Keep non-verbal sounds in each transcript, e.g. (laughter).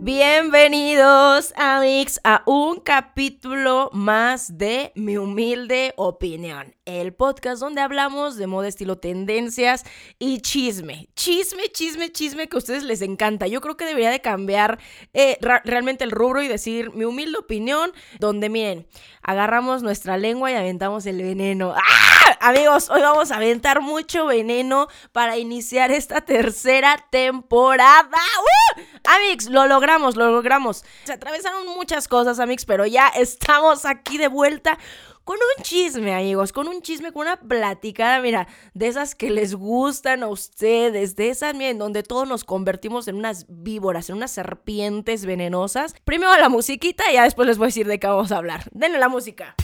Bienvenidos, Amix, a un capítulo más de Mi Humilde Opinión, el podcast donde hablamos de moda, estilo, tendencias y chisme. Chisme, chisme, chisme que a ustedes les encanta. Yo creo que debería de cambiar eh, realmente el rubro y decir Mi Humilde Opinión, donde miren, agarramos nuestra lengua y aventamos el veneno. ¡Ah! Amigos, hoy vamos a aventar mucho veneno para iniciar esta tercera temporada. ¡Uh! Amix, lo logramos, lo logramos. Se atravesaron muchas cosas, Amix, pero ya estamos aquí de vuelta con un chisme, amigos, con un chisme, con una platicada, mira, de esas que les gustan a ustedes, de esas, miren, donde todos nos convertimos en unas víboras, en unas serpientes venenosas. Primero la musiquita y ya después les voy a decir de qué vamos a hablar. Denle la música.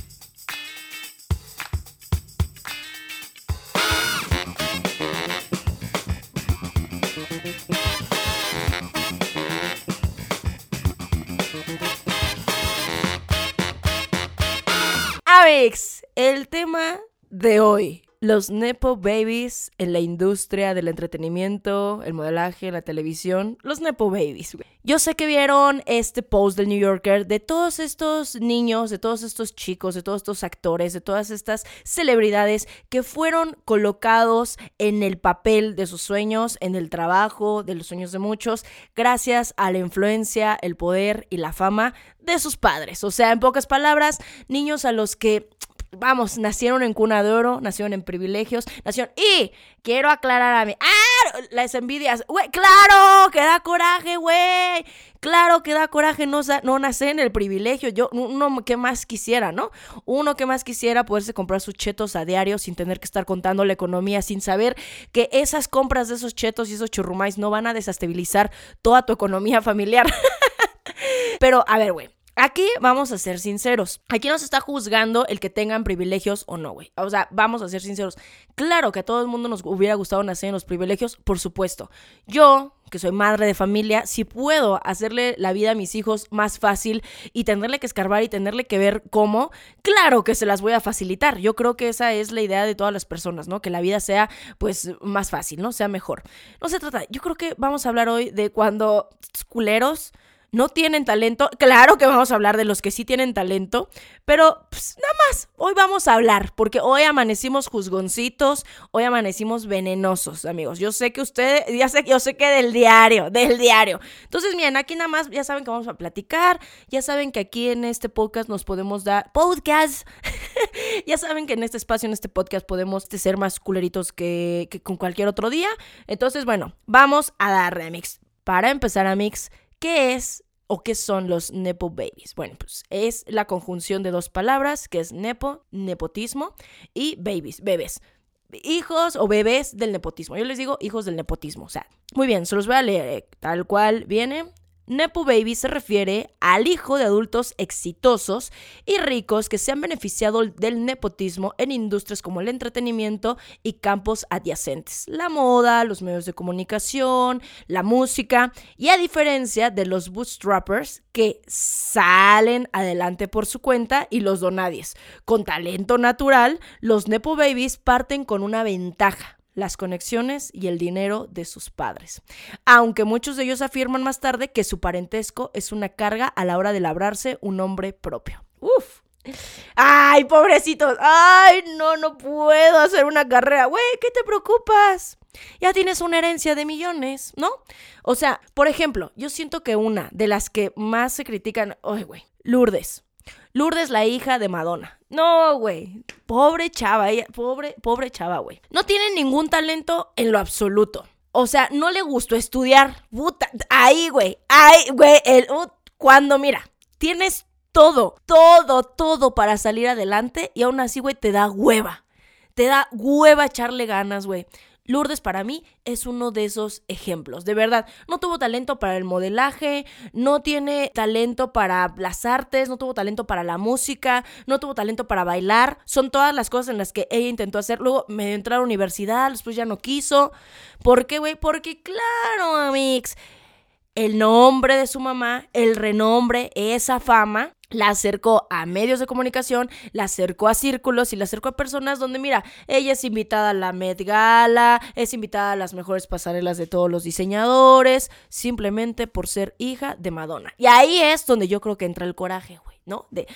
El tema de hoy. Los Nepo Babies en la industria del entretenimiento, el modelaje, la televisión. Los Nepo Babies. Yo sé que vieron este post del New Yorker de todos estos niños, de todos estos chicos, de todos estos actores, de todas estas celebridades que fueron colocados en el papel de sus sueños, en el trabajo, de los sueños de muchos, gracias a la influencia, el poder y la fama de sus padres. O sea, en pocas palabras, niños a los que vamos, nacieron en cuna de oro, nacieron en privilegios, nacieron... Y quiero aclarar a mí, ¡ah! Las envidias, güey, claro, que da coraje, güey. Claro que da coraje no, no nacer en el privilegio. Yo, uno que más quisiera, ¿no? Uno que más quisiera poderse comprar sus chetos a diario sin tener que estar contando la economía, sin saber que esas compras de esos chetos y esos churrumais no van a desestabilizar toda tu economía familiar. (laughs) Pero, a ver, güey. Aquí vamos a ser sinceros. Aquí no se está juzgando el que tengan privilegios o no, güey. O sea, vamos a ser sinceros. Claro que a todo el mundo nos hubiera gustado nacer en los privilegios, por supuesto. Yo, que soy madre de familia, si puedo hacerle la vida a mis hijos más fácil y tenerle que escarbar y tenerle que ver cómo, claro que se las voy a facilitar. Yo creo que esa es la idea de todas las personas, ¿no? Que la vida sea pues más fácil, ¿no? Sea mejor. No se trata, yo creo que vamos a hablar hoy de cuando culeros no tienen talento. Claro que vamos a hablar de los que sí tienen talento, pero pues, nada más, hoy vamos a hablar, porque hoy amanecimos juzgoncitos, hoy amanecimos venenosos, amigos. Yo sé que ustedes, ya sé, yo sé que del diario, del diario. Entonces, miren, aquí nada más, ya saben que vamos a platicar, ya saben que aquí en este podcast nos podemos dar, podcast, (laughs) ya saben que en este espacio, en este podcast podemos ser más culeritos que, que con cualquier otro día. Entonces, bueno, vamos a dar remix. Para empezar, a mix ¿Qué es o qué son los Nepo Babies? Bueno, pues es la conjunción de dos palabras, que es Nepo, nepotismo, y babies, bebés. Hijos o bebés del nepotismo. Yo les digo hijos del nepotismo. O sea, muy bien, se los voy a leer eh, tal cual viene. Nepo Baby se refiere al hijo de adultos exitosos y ricos que se han beneficiado del nepotismo en industrias como el entretenimiento y campos adyacentes, la moda, los medios de comunicación, la música, y a diferencia de los bootstrappers que salen adelante por su cuenta y los donadies, con talento natural, los Nepo Babies parten con una ventaja las conexiones y el dinero de sus padres. Aunque muchos de ellos afirman más tarde que su parentesco es una carga a la hora de labrarse un nombre propio. Uf. Ay, pobrecitos. Ay, no, no puedo hacer una carrera. Güey, ¿qué te preocupas? Ya tienes una herencia de millones, ¿no? O sea, por ejemplo, yo siento que una de las que más se critican, ay, güey, Lourdes. Lourdes, la hija de Madonna. No, güey. Pobre chava, pobre, pobre chava, güey. No tiene ningún talento en lo absoluto. O sea, no le gustó estudiar. Puta, ahí, güey. Ahí, güey. El, cuando, mira, tienes todo, todo, todo para salir adelante y aún así, güey, te da hueva. Te da hueva echarle ganas, güey. Lourdes para mí es uno de esos ejemplos. De verdad, no tuvo talento para el modelaje, no tiene talento para las artes, no tuvo talento para la música, no tuvo talento para bailar. Son todas las cosas en las que ella intentó hacer. Luego me entró a la universidad, después ya no quiso. ¿Por qué, güey? Porque claro, Amix, el nombre de su mamá, el renombre, esa fama, la acercó a medios de comunicación, la acercó a círculos y la acercó a personas donde, mira, ella es invitada a la Met Gala, es invitada a las mejores pasarelas de todos los diseñadores, simplemente por ser hija de Madonna. Y ahí es donde yo creo que entra el coraje, güey, ¿no? De,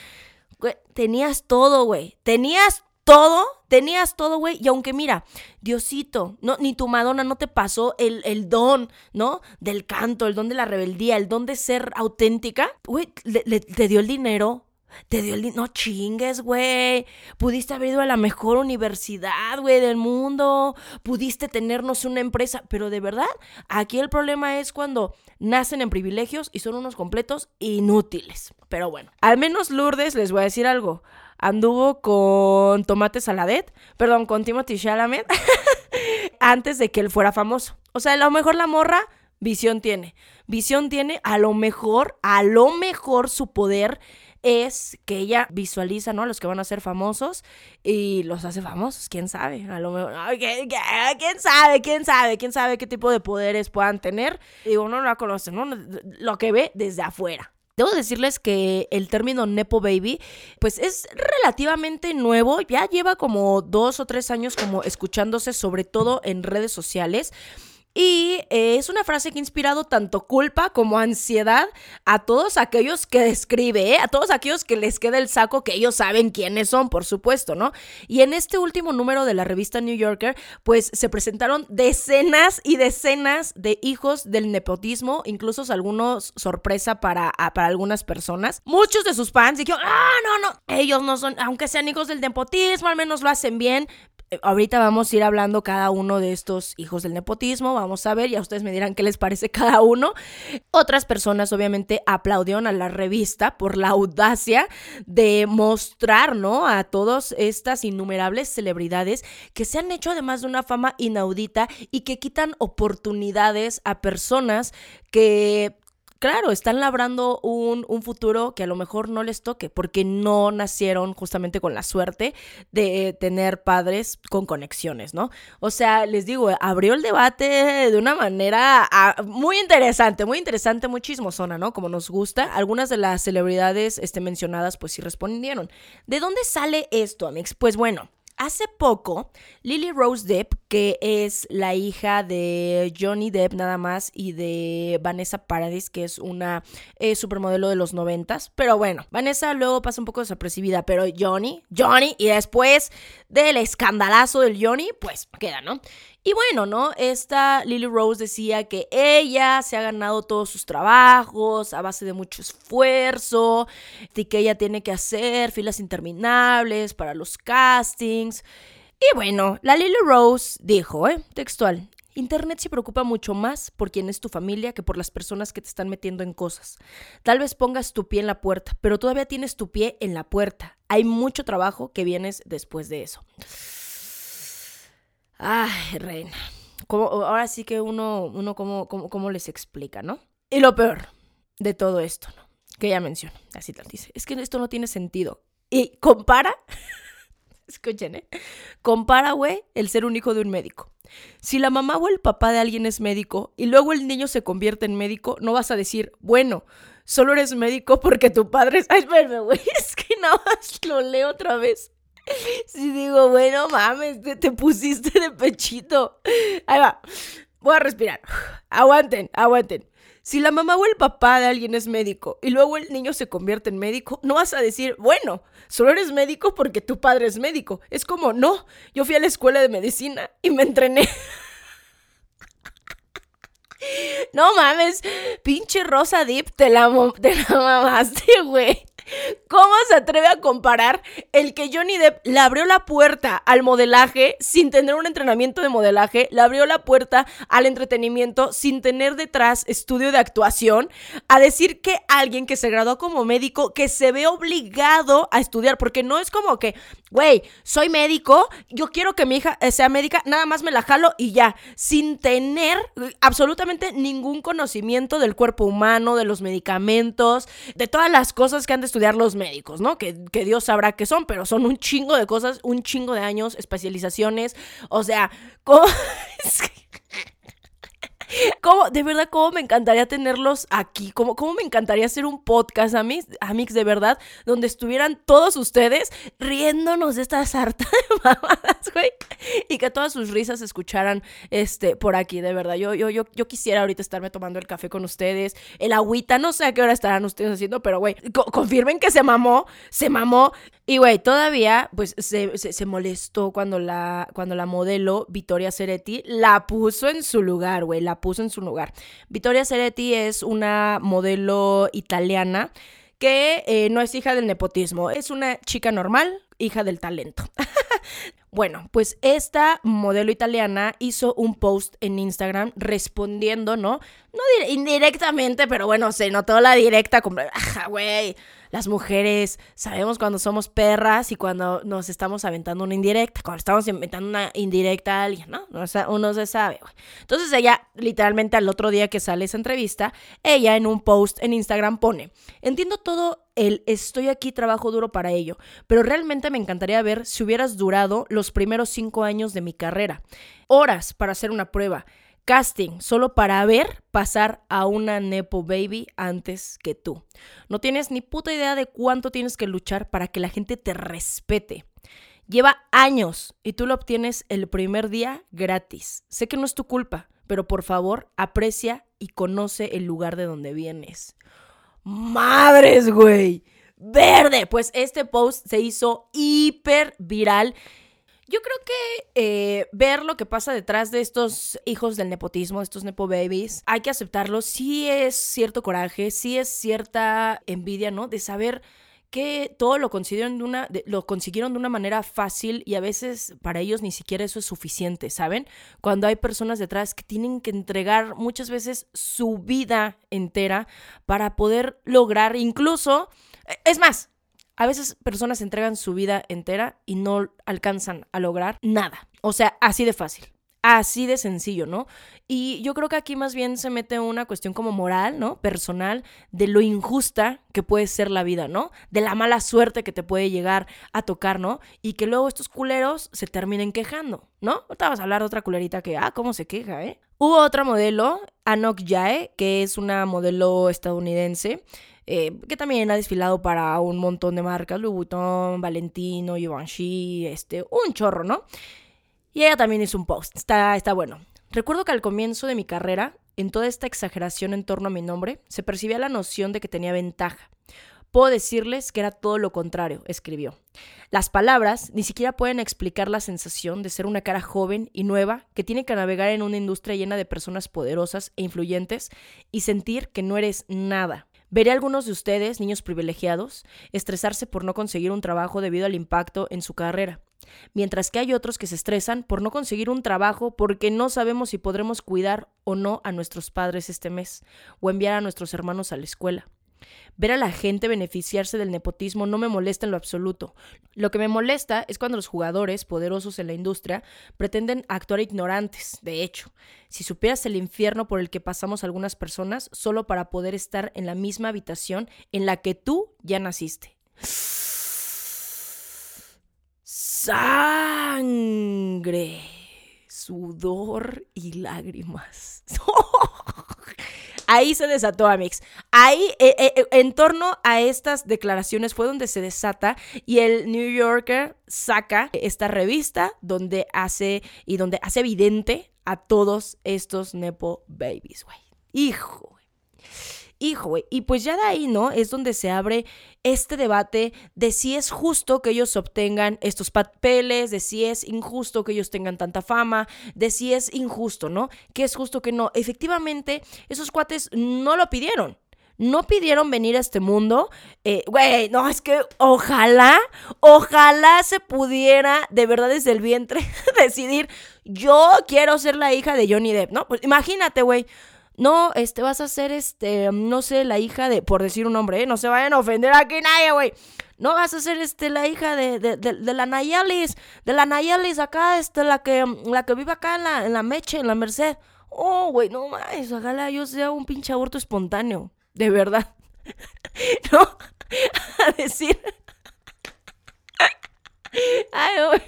tenías todo, güey, tenías todo, tenías todo, güey. Y aunque mira, Diosito, no, ni tu Madonna no te pasó el, el, don, ¿no? Del canto, el don de la rebeldía, el don de ser auténtica, güey, te dio el dinero. Te dio el dinero. No chingues, güey. Pudiste haber ido a la mejor universidad, güey, del mundo. Pudiste tenernos una empresa. Pero de verdad, aquí el problema es cuando nacen en privilegios y son unos completos inútiles. Pero bueno, al menos Lourdes les voy a decir algo anduvo con Tomate Saladet, perdón, con Timothy Chalamet, (laughs) antes de que él fuera famoso. O sea, a lo mejor la morra visión tiene. Visión tiene, a lo mejor, a lo mejor su poder es que ella visualiza, ¿no? A los que van a ser famosos y los hace famosos, quién sabe, a lo mejor, ¿quién, sabe? ¿Quién sabe? ¿Quién sabe qué tipo de poderes puedan tener? Digo, uno no la conoce, ¿no? Lo que ve desde afuera. Debo decirles que el término Nepo Baby, pues es relativamente nuevo, ya lleva como dos o tres años como escuchándose, sobre todo en redes sociales. Y eh, es una frase que ha inspirado tanto culpa como ansiedad a todos aquellos que describe, ¿eh? a todos aquellos que les queda el saco, que ellos saben quiénes son, por supuesto, ¿no? Y en este último número de la revista New Yorker, pues se presentaron decenas y decenas de hijos del nepotismo, incluso algunos sorpresa para, para algunas personas. Muchos de sus fans dijeron, ah, no, no, ellos no son, aunque sean hijos del nepotismo, al menos lo hacen bien, ahorita vamos a ir hablando cada uno de estos hijos del nepotismo, vamos a ver, ya ustedes me dirán qué les parece cada uno. Otras personas obviamente aplaudieron a la revista por la audacia de mostrar, ¿no? A todas estas innumerables celebridades que se han hecho además de una fama inaudita y que quitan oportunidades a personas que claro, están labrando un, futuro que a lo mejor no les toque, porque no nacieron justamente con la suerte de tener padres con conexiones, ¿no? O sea, les digo, abrió el debate de una manera ah, muy interesante, muy interesante, muy chismosona, ¿no? Como nos gusta. Algunas de las celebridades este, mencionadas, pues sí respondieron. ¿De dónde sale esto, Amix? Pues bueno. Hace poco, Lily Rose Depp, que es la hija de Johnny Depp nada más y de Vanessa Paradis, que es una eh, supermodelo de los noventas. Pero bueno, Vanessa luego pasa un poco desapercibida, pero Johnny, Johnny, y después del escandalazo del Johnny, pues queda, ¿no? Y bueno, ¿no? Esta Lily Rose decía que ella se ha ganado todos sus trabajos a base de mucho esfuerzo y que ella tiene que hacer filas interminables para los castings. Y bueno, la Lily Rose dijo, ¿eh? Textual. Internet se preocupa mucho más por quién es tu familia que por las personas que te están metiendo en cosas. Tal vez pongas tu pie en la puerta, pero todavía tienes tu pie en la puerta. Hay mucho trabajo que vienes después de eso. Ay, reina. ahora sí que uno, uno como, como, les explica, ¿no? Y lo peor de todo esto, ¿no? Que ya menciono, así tal dice, es que esto no tiene sentido. Y compara, escuchen, ¿eh? Compara, güey, el ser un hijo de un médico. Si la mamá o el papá de alguien es médico y luego el niño se convierte en médico, no vas a decir, bueno, solo eres médico porque tu padre es... Ay, espérame, güey, (laughs) es que nada más lo leo otra vez. Si digo, bueno, mames, te pusiste de pechito. Ahí va. Voy a respirar. Aguanten, aguanten. Si la mamá o el papá de alguien es médico y luego el niño se convierte en médico, no vas a decir, bueno, solo eres médico porque tu padre es médico. Es como, no, yo fui a la escuela de medicina y me entrené. (laughs) No mames, pinche Rosa Deep, te la, te la mamaste, güey. ¿Cómo se atreve a comparar el que Johnny Depp le abrió la puerta al modelaje sin tener un entrenamiento de modelaje, le abrió la puerta al entretenimiento sin tener detrás estudio de actuación, a decir que alguien que se graduó como médico, que se ve obligado a estudiar, porque no es como que, güey, soy médico, yo quiero que mi hija eh, sea médica, nada más me la jalo y ya, sin tener absolutamente ningún conocimiento del cuerpo humano, de los medicamentos, de todas las cosas que han estudiar los médicos, ¿no? Que, Dios sabrá qué son, pero son un chingo de cosas, un chingo de años, especializaciones, o sea, (laughs) ¿cómo? ¿Cómo, de verdad, cómo me encantaría tenerlos aquí? ¿Cómo, cómo me encantaría hacer un podcast, amigos, amigos, de verdad, donde estuvieran todos ustedes riéndonos de esta sarta de (laughs) mamadas, güey? Y que todas sus risas se escucharan este, por aquí, de verdad. Yo, yo, yo, yo quisiera ahorita estarme tomando el café con ustedes, el agüita, no sé a qué hora estarán ustedes haciendo, pero, güey, confirmen que se mamó, se mamó. Y, güey, todavía, pues, se, se, molestó cuando la, cuando la modelo Vittoria Ceretti la puso en su lugar, güey, la puso en su lugar. Vittoria Ceretti es una modelo italiana que eh, no es hija del nepotismo, es una chica normal, hija del talento. (laughs) Bueno, pues esta modelo italiana hizo un post en Instagram respondiendo, ¿no? No indirectamente, pero bueno, se notó la directa como, ajá, güey, las mujeres sabemos cuando somos perras y cuando nos estamos aventando una indirecta, cuando estamos inventando una indirecta a alguien, ¿no? Uno se sabe, güey. Entonces ella, literalmente al otro día que sale esa entrevista, ella en un post en Instagram pone, entiendo todo el estoy aquí, trabajo duro para ello, pero realmente me encantaría ver si hubieras durado los primeros cinco años de mi carrera. Horas para hacer una prueba casting solo para ver pasar a una Nepo Baby antes que tú. No tienes ni puta idea de cuánto tienes que luchar para que la gente te respete. Lleva años y tú lo obtienes el primer día gratis. Sé que no es tu culpa, pero por favor aprecia y conoce el lugar de donde vienes. Madres, güey. Verde. Pues este post se hizo hiper viral yo creo que eh, ver lo que pasa detrás de estos hijos del nepotismo, de estos nepo babies, hay que aceptarlo. Sí es cierto coraje, sí es cierta envidia, ¿no? De saber que todo lo consiguieron de una, lo consiguieron de una manera fácil y a veces para ellos ni siquiera eso es suficiente, ¿saben? Cuando hay personas detrás que tienen que entregar muchas veces su vida entera para poder lograr incluso, e, es más, a veces personas entregan su vida entera y no alcanzan a lograr nada. O sea, así de fácil. Así de sencillo, ¿no? Y yo creo que aquí más bien se mete una cuestión como moral, ¿no? Personal, de lo injusta que puede ser la vida, ¿no? De la mala suerte que te puede llegar a tocar, ¿no? Y que luego estos culeros se terminen quejando, ¿no? Ahorita vas a hablar de otra culerita que, ah, cómo se queja, ¿eh? Hubo otra modelo, Anok Jae, que es una modelo estadounidense, eh, que también ha desfilado para un montón de marcas, Louis Vuitton, Valentino, Givenchy, este, un chorro, ¿no? Y ella también hizo un post, está, está bueno. Recuerdo que al comienzo de mi carrera, en toda esta exageración en torno a mi nombre, se percibía la noción de que tenía ventaja. Puedo decirles que era todo lo contrario, escribió. Las palabras ni siquiera pueden explicar la sensación de ser una cara joven y nueva que tiene que navegar en una industria llena de personas poderosas e influyentes y sentir que no eres nada, Veré a algunos de ustedes, niños privilegiados, estresarse por no conseguir un trabajo debido al impacto en su carrera, mientras que hay otros que se estresan por no conseguir un trabajo porque no sabemos si podremos cuidar o no a nuestros padres este mes o enviar a nuestros hermanos a la escuela. Ver a la gente beneficiarse del nepotismo no me molesta en lo absoluto. Lo que me molesta es cuando los jugadores poderosos en la industria pretenden actuar ignorantes. De hecho, si supieras el infierno por el que pasamos algunas personas solo para poder estar en la misma habitación en la que tú ya naciste. Sangre, sudor y lágrimas. (laughs) Ahí se desató Amix. Ahí, eh, eh, eh, en torno a estas declaraciones fue donde se desata y el New Yorker saca esta revista donde hace y donde hace evidente a todos estos Nepo Babies, güey. Hijo, hijo, Y pues ya de ahí, ¿no? Es donde se abre este debate de si es justo que ellos obtengan estos papeles, de si es injusto que ellos tengan tanta fama, de si es injusto, ¿no? Que es justo que no. Efectivamente, esos cuates no lo pidieron. No pidieron venir a este mundo. Eh, güey, no, es que ojalá, ojalá se pudiera de verdad desde el vientre (laughs) decidir, yo quiero ser la hija de Johnny Depp, ¿no? Pues imagínate, güey no, este, vas a ser, este, no sé, la hija de, por decir un nombre, ¿eh? no se vayan a ofender aquí nadie, güey. No vas a ser, este, la hija de, de, de, la Nayalis, de la Nayalis acá, este, la que, la que vive acá en la, en la Meche, en la Merced. Oh, güey, no mames, ojalá yo sea un pinche aborto espontáneo, de verdad. (laughs) ¿No? (laughs) A decir... (laughs) Ay, güey.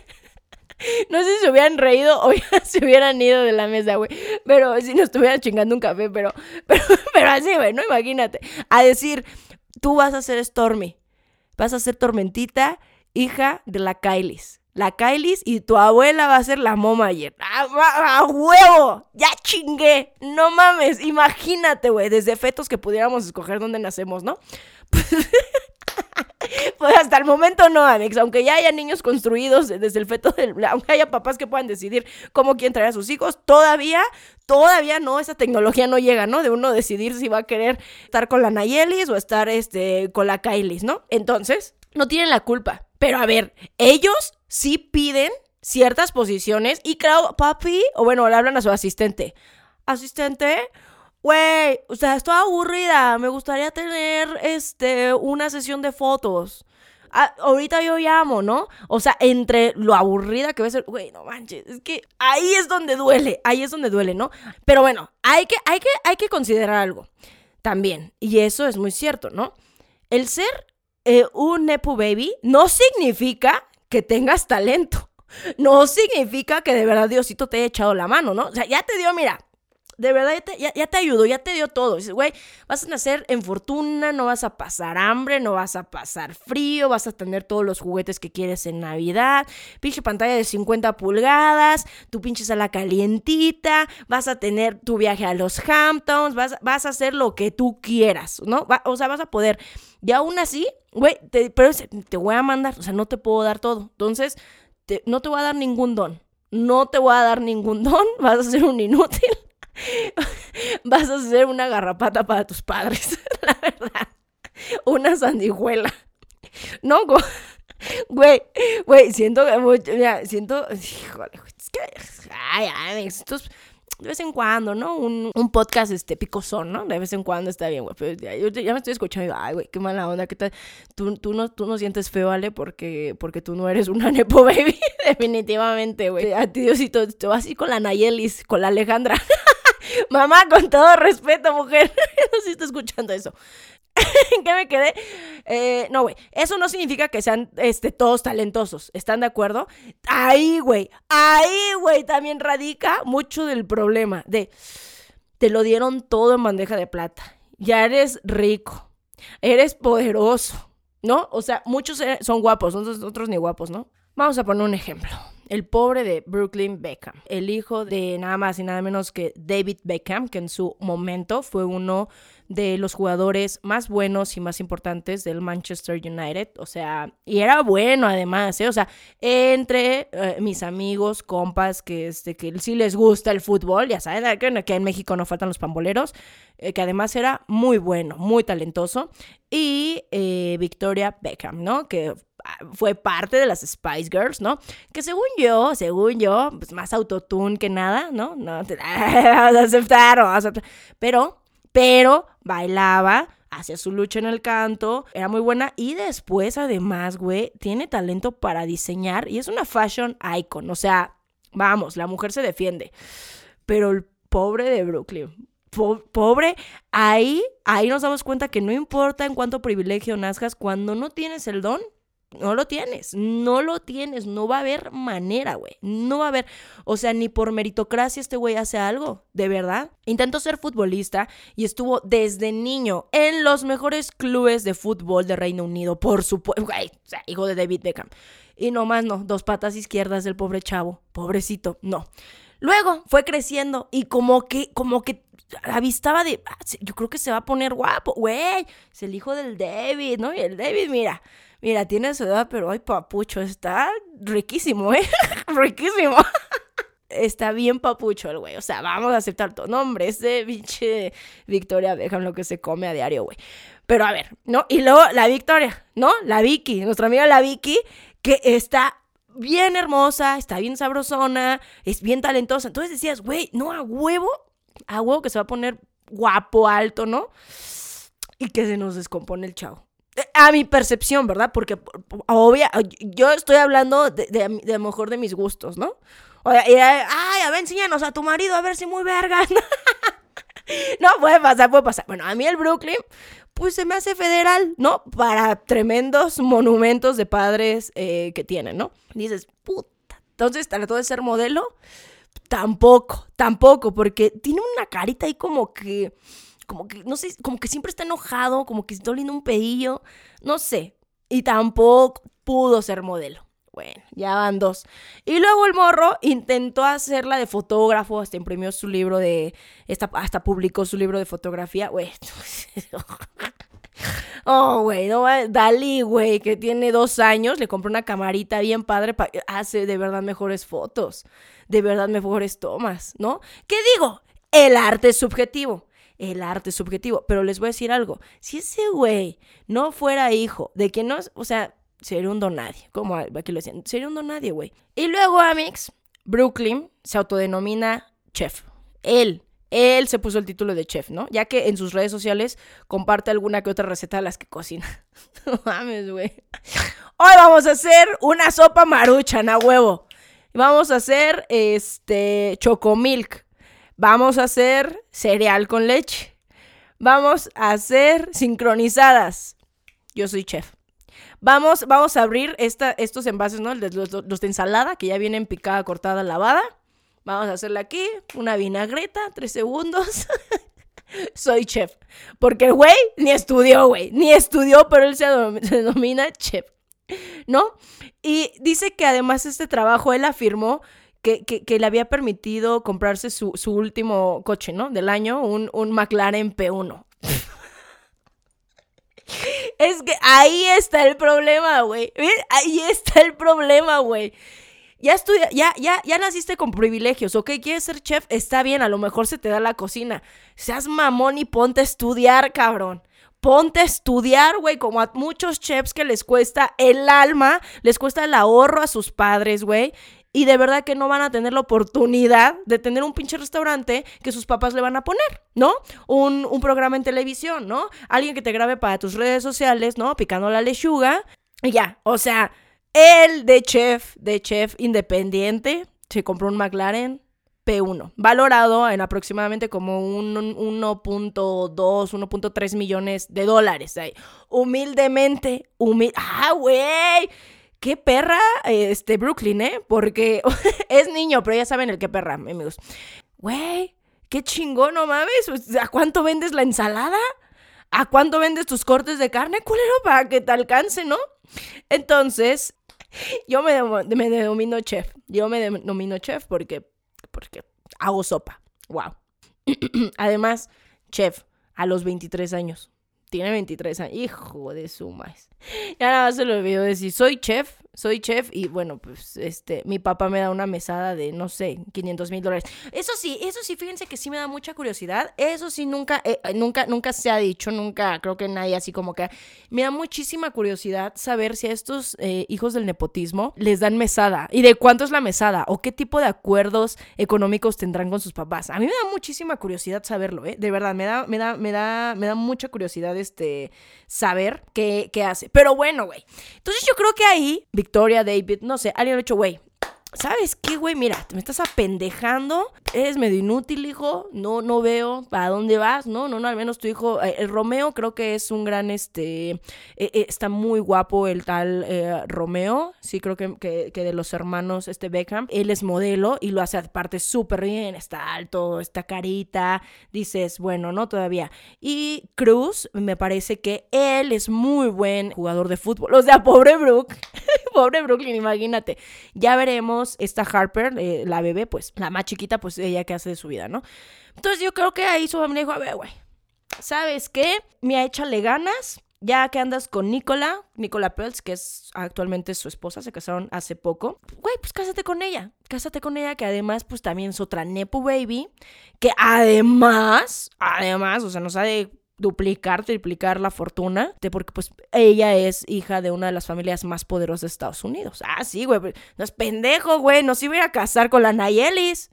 (laughs) No sé si se hubieran reído o (laughs) se hubieran ido de la mesa, güey. Pero si nos estuvieran chingando un café, pero, (laughs) pero, pero así, güey, no imagínate. A decir, tú vas a ser Stormy. Vas a ser Tormentita, hija de la Kylie's. La Kylie's y tu abuela va a ser la Moma ayer. ¡A, huevo! ¡Ya chingué! No mames, imagínate, güey, desde fetos que pudiéramos escoger dónde nacemos, ¿no? Pues (laughs) hasta el momento no, Alex. Aunque ya haya niños construidos desde el feto del. Aunque haya papás que puedan decidir cómo quieren traer a sus hijos, todavía, todavía no, esa tecnología no llega, ¿no? De uno decidir si va a querer estar con la Nayelis o estar este, con la Kailis, ¿no? Entonces, no tienen la culpa. Pero a ver, ellos sí piden ciertas posiciones y claro, papi, o bueno, le hablan a su asistente. Asistente, güey, o sea, estoy aburrida, me gustaría tener, este, una sesión de fotos. Ah, ahorita yo llamo, ¿no? O sea, entre lo aburrida que va a ser, güey, no manches, es que ahí es donde duele, ahí es donde duele, ¿no? Pero bueno, hay que, hay que, hay que considerar algo también, y eso es muy cierto, ¿no? El ser eh, un Nepo Baby no significa que tengas talento. (laughs) No significa que de verdad Diosito te haya echado la mano, ¿no? O sea, ya te dio, mira, de verdad ya te, ayudó, ya te dio todo. Dices, güey, vas a nacer en fortuna, no vas a pasar hambre, no vas a pasar frío, vas a tener todos los juguetes que quieres en Navidad, pinche pantalla de 50 pulgadas, tu pinche sala calientita, vas a tener tu viaje a los Hamptons, vas, vas a hacer lo que tú quieras, ¿no? o sea, vas a poder. Y aún así, güey, te, pero te voy a mandar, o sea, no te puedo dar todo. Entonces, no te voy a dar ningún don. No te voy a dar ningún don, (laughs) vas a ser un inútil. (laughs) vas a ser una garrapata para tus padres, (laughs) la verdad. Una sandijuela. No, güey, güey, siento siento, híjole, es que, ay, ay, estos de vez en cuando, ¿no? Un, podcast, este, picosón, ¿no? De vez en cuando está bien, güey. Pero ya, yo ya me estoy escuchando y digo, ay, güey, qué mala onda, ¿qué tal? Tú, tú, no, tú no sientes feo, Ale, porque, porque tú no eres una (laughs) Nepo Baby, definitivamente, güey. A ti, Diosito, te vas así con la Nayelis, con la Alejandra. Mamá, con todo respeto, mujer. (laughs) no sé si está escuchando eso. (laughs) ¿En qué me quedé? Eh, no, güey. Eso no significa que sean este, todos talentosos. ¿Están de acuerdo? Ahí, güey. Ahí, güey, también radica mucho del problema. De. Te lo dieron todo en bandeja de plata. Ya eres rico. Eres poderoso. ¿No? O sea, muchos eh, son guapos, otros ni guapos, ¿no? Vamos a poner un ejemplo el pobre de Brooklyn Beckham, el hijo de nada más y nada menos que David Beckham, que en su momento fue uno de los jugadores más buenos y más importantes del Manchester United, o sea, y era bueno además, ¿eh? o sea, entre eh, mis amigos, compas, que, este, que sí les gusta el fútbol, ya saben, que, en México no faltan los pamboleros, eh, que además era muy bueno, muy talentoso, y Victoria Beckham, ¿no? Que fue parte de las Spice Girls, ¿no? Que según yo, según yo, pues más autotune que nada, ¿no? No te vas a aceptar o aceptar. Pero, pero bailaba, hacía su lucha en el canto, era muy buena y después además, güey, tiene talento para diseñar y es una fashion icon, o sea, vamos, la mujer se defiende. Pero el pobre de Brooklyn, pobre, ahí, ahí nos damos cuenta que no importa en cuánto privilegio nazcas, cuando no tienes el don, no lo tienes, no lo tienes, no va a haber manera, güey, no va a haber, o sea, ni por meritocracia este güey hace algo, de verdad. Intentó ser futbolista y estuvo desde niño en los mejores clubes de fútbol de Reino Unido, por supuesto, güey, o sea, hijo de David Beckham. Y nomás no, dos patas izquierdas del pobre chavo, pobrecito, no. Luego fue creciendo y como que, como que avistaba de, ah, yo creo que se va a poner guapo, güey, es el hijo del David, ¿no? Y el David, mira, Mira, tiene su edad, pero ay, papucho, está riquísimo, ¿eh? (laughs) riquísimo. está bien papucho el güey. O sea, vamos a aceptar todo. No, hombre, ese pinche Victoria Beckham lo que se come a diario, güey. Pero a ver, ¿no? Y luego la Victoria, ¿no? La Vicky, nuestra amiga la Vicky, que está bien hermosa, está bien sabrosona, es bien talentosa. Entonces decías, güey, no, a huevo, a huevo que se va a poner guapo, alto, ¿no? Y que se nos descompone el chavo a mi percepción, ¿verdad? Porque, obvia, yo estoy hablando de, de, lo mejor de mis gustos, ¿no? O ay, a ver, enséñanos a tu marido a ver si muy verga. (laughs) no, puede pasar, puede pasar. Bueno, a mí el Brooklyn, pues se me hace federal, ¿no? Para tremendos monumentos de padres eh, que tienen, ¿no? Dices, puta, Entonces, ¿trató de ser modelo? Tampoco, tampoco, porque tiene una carita ahí como que, como que, no sé, como que siempre está enojado, como que está oliendo un pedillo, no sé. Y tampoco pudo ser modelo. Bueno, ya van dos. Y luego el morro intentó hacerla de fotógrafo, hasta imprimió su libro de, hasta publicó su libro de fotografía. Güey, (laughs) Oh, güey, no, Dalí, güey, que tiene dos años, le compró una camarita bien padre, hace de verdad mejores fotos, de verdad mejores tomas, ¿no? ¿Qué digo? El arte es subjetivo. El arte subjetivo. Pero les voy a decir algo. Si ese güey no fuera hijo de que no, o sea, sería un donadie, como aquí lo decían, sería un donadie, güey. Y luego, Amix, Brooklyn se autodenomina chef. Él él se puso el título de chef, ¿no? Ya que en sus redes sociales comparte alguna que otra receta de las que cocina. (laughs) no mames, güey. Hoy vamos a hacer una sopa maruchan a huevo. Vamos a hacer este chocomilk. Vamos a hacer cereal con leche. Vamos a hacer sincronizadas. Yo soy chef. Vamos, vamos a abrir estos envases, ¿no? Los, de ensalada, que ya vienen picada, cortada, lavada. Vamos a hacerle aquí una vinagreta, tres segundos. (laughs) Soy chef. Porque el güey ni estudió, güey. Ni estudió, pero él se, denomina chef. ¿No? Y dice que además este trabajo él afirmó que, que, le había permitido comprarse su, su, último coche, ¿no? Del año, un, un McLaren P1. (laughs) es que ahí está el problema, güey. Ahí está el problema, güey ya estudia, ya, ya, ya naciste con privilegios, ¿ok? ¿Quieres ser chef? Está bien, a lo mejor se te da la cocina. Seas mamón y ponte a estudiar, cabrón. Ponte a estudiar, güey, como a muchos chefs que les cuesta el alma, les cuesta el ahorro a sus padres, güey. Y de verdad que no van a tener la oportunidad de tener un pinche restaurante que sus papás le van a poner, ¿no? Un, programa en televisión, ¿no? Alguien que te grabe para tus redes sociales, ¿no? Picando la lechuga. Y ya, o sea, el de chef, de chef independiente, se compró un McLaren P1, valorado en aproximadamente como un 1.2, 1.3 millones de dólares. Ahí. Humildemente, humil ¡Ah, güey! ¡Qué perra! Este, Brooklyn, ¿eh? Porque (laughs) es niño, pero ya saben el qué perra, amigos. Güey, qué chingón, no mames. ¿A cuánto vendes la ensalada? ¿A cuánto vendes tus cortes de carne, culero? Para que te alcance, ¿no? Entonces, yo me, me denomino chef. Yo me denomino chef porque, porque hago sopa. Wow. (clears throat) Además, chef a los 23 años. Tiene 23 años. Hijo de su más. Ya nada se lo olvidó decir. Soy chef soy chef y bueno, pues este, mi papá me da una mesada de, no sé, 500 mil dólares. Eso sí, eso sí, fíjense que sí me da mucha curiosidad. Eso sí, nunca, eh, nunca, nunca se ha dicho, nunca, creo que nadie así como que... Me da muchísima curiosidad saber si a estos eh, hijos del nepotismo les dan mesada y de cuánto es la mesada o qué tipo de acuerdos económicos tendrán con sus papás. A mí me da muchísima curiosidad saberlo, ¿eh? De verdad, me da, me da, me da, me da mucha curiosidad este, saber qué, qué hace. Pero bueno, güey. Entonces yo creo que ahí Victoria, David, no sé, alguien ha dicho, güey, ¿sabes qué, güey? Mira, me estás apendejando, eres medio inútil, hijo, no, no veo para dónde vas, ¿no? No, no, al menos tu hijo, eh, el Romeo creo que es un gran, este, eh, eh, está muy guapo el tal Romeo, sí, creo que, que, de los hermanos, este Beckham, él es modelo y lo hace aparte súper bien, está alto, está carita, dices, bueno, no todavía. Y Cruz, me parece que él es muy buen jugador de fútbol, o sea, pobre Brooke, (laughs) pobre Brooklyn, imagínate, ya veremos esta Harper, eh, la bebé, pues la más chiquita, pues ella que hace de su vida, ¿no? Entonces yo creo que ahí su mamá dijo, a ver, güey, ¿sabes qué? Me échale ganas, ya que andas con Nicola, Nicola Peltz, que es actualmente su esposa, se casaron hace poco, güey, pues cásate con ella, cásate con ella, que además, pues también es otra Nepo Baby, que además, además, o sea, nos ha de duplicar, triplicar la fortuna, porque pues ella es hija de una de las familias más poderosas de Estados Unidos. Ah, sí, güey, no es pendejo, güey, no se iba a, ir a casar con la Nayelis.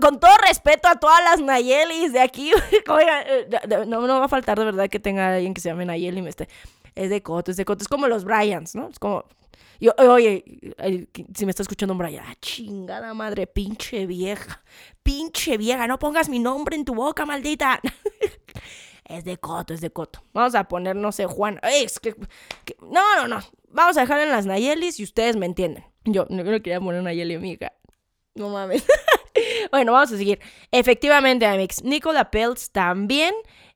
Con todo respeto a todas las Nayelis de aquí, (laughs) eh, no, no va a faltar de verdad que tenga alguien que se llame Nayeli, este, es de coto, es de coto, es como los Bryans, ¿no? Es como... oye, si me está escuchando un Brian, ah, chingada madre, pinche vieja, pinche vieja, no pongas mi nombre en tu boca, maldita. (laughs) es de Coto, es de Coto. Vamos a poner, no sé, Juan. Es que, no, no, no. Vamos a dejar en las Nayelis y ustedes me entienden. Yo no me quería poner una Yeli amiga. No mames. (laughs) bueno, vamos a seguir. Efectivamente, Amix. Nicola Peltz también